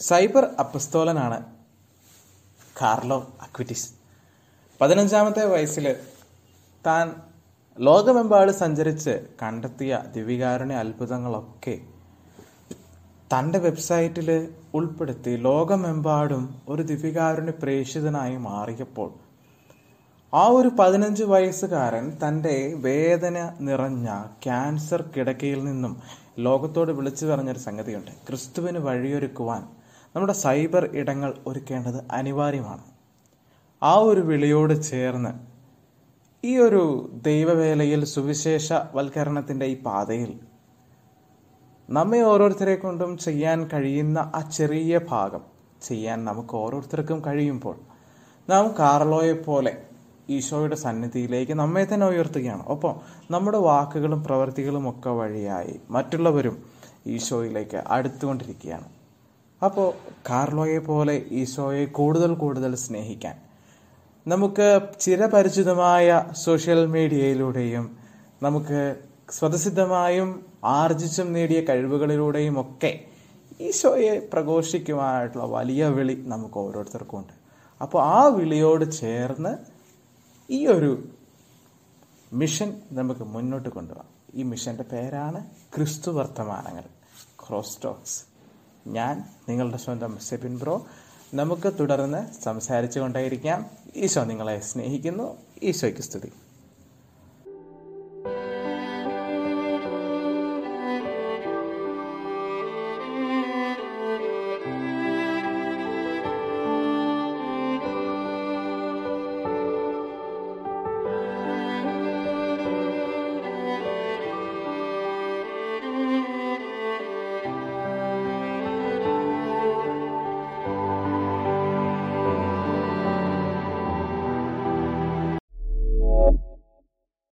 Cyber അപ്പസ്തോലനാണ് Carlo Acutis. പതിനഞ്ചാമത്തെ വയസ്സിൽ താൻ ലോകമെമ്പാട് സഞ്ചരിച്ച് കണ്ടെത്തിയ ദിവികാരുണ്യ അത്ഭുതങ്ങളൊക്കെ തന്റെ വെബ്സൈറ്റിൽ ഉൾപ്പെടുത്തി ലോകമെമ്പാടും ഒരു ദിവികാരുണ്യ പ്രേക്ഷിതനായി മാറിയപ്പോൾ ആ ഒരു പതിനഞ്ച് വയസ്സുകാരൻ തന്റെ വേദന നിറഞ്ഞ ക്യാൻസർ കിടക്കയിൽ നിന്നും ലോകത്തോട് വിളിച്ചു പറഞ്ഞൊരു സംഗതിയുണ്ട്. ക്രിസ്തുവിന് വഴിയൊരുക്കുവാൻ നമ്മുടെ സൈബർ ഇടങ്ങൾ ഒരുക്കേണ്ടത് അനിവാര്യമാണ്. ആ ഒരു വിളിയോട് ചേർന്ന് ഈ ഒരു ദൈവവേലയിൽ സുവിശേഷ വൽക്കരണത്തിന്റെ ഈ പാതയിൽ നമ്മെ ഓരോരുത്തരെ കൊണ്ടും ചെയ്യാൻ കഴിയുന്ന ആ ചെറിയ ഭാഗം ചെയ്യാൻ നമുക്ക് ഓരോരുത്തർക്കും കഴിയുമ്പോൾ നാം കാർലോയെ പോലെ ഈശോയുടെ സന്നിധിയിലേക്ക് നമ്മെ തന്നെ ഉയർത്തുകയാണ്. ഒപ്പം നമ്മുടെ വാക്കുകളും പ്രവൃത്തികളും ഒക്കെ വഴിയായി മറ്റുള്ളവരും ഈശോയിലേക്ക് അടുത്തുകൊണ്ടിരിക്കുകയാണ്. അപ്പോൾ കാർലോയെ പോലെ ഈശോയെ കൂടുതൽ കൂടുതൽ സ്നേഹിക്കാൻ നമുക്ക് ചിരപരിചിതമായ സോഷ്യൽ മീഡിയയിലൂടെയും നമുക്ക് സ്വതസിദ്ധമായും ആർജിച്ചും നേടിയ കഴിവുകളിലൂടെയും ഒക്കെ ഈശോയെ പ്രഘോഷിക്കുവാനായിട്ടുള്ള വലിയ വിളി നമുക്ക് ഓരോരുത്തർക്കും ഉണ്ട്. അപ്പോൾ ആ വിളിയോട് ചേർന്ന് ഈ ഒരു മിഷൻ നമുക്ക് മുന്നോട്ട് കൊണ്ടുപോകാം. ഈ മിഷന്റെ പേരാണ് ക്രിസ്തു വർത്തമാനങ്ങൾ. ക്രോസ്റ്റോക്സ് ഞാൻ നിങ്ങളുടെ സ്വന്തം സെബിൻ ബ്രോ. നമുക്ക് തുടർന്ന് സംസാരിച്ചു കൊണ്ടേയിരിക്കാം ഈശോ നിങ്ങളെ സ്നേഹിക്കുന്നു. ഈശോയ്ക്ക് സ്തുതി.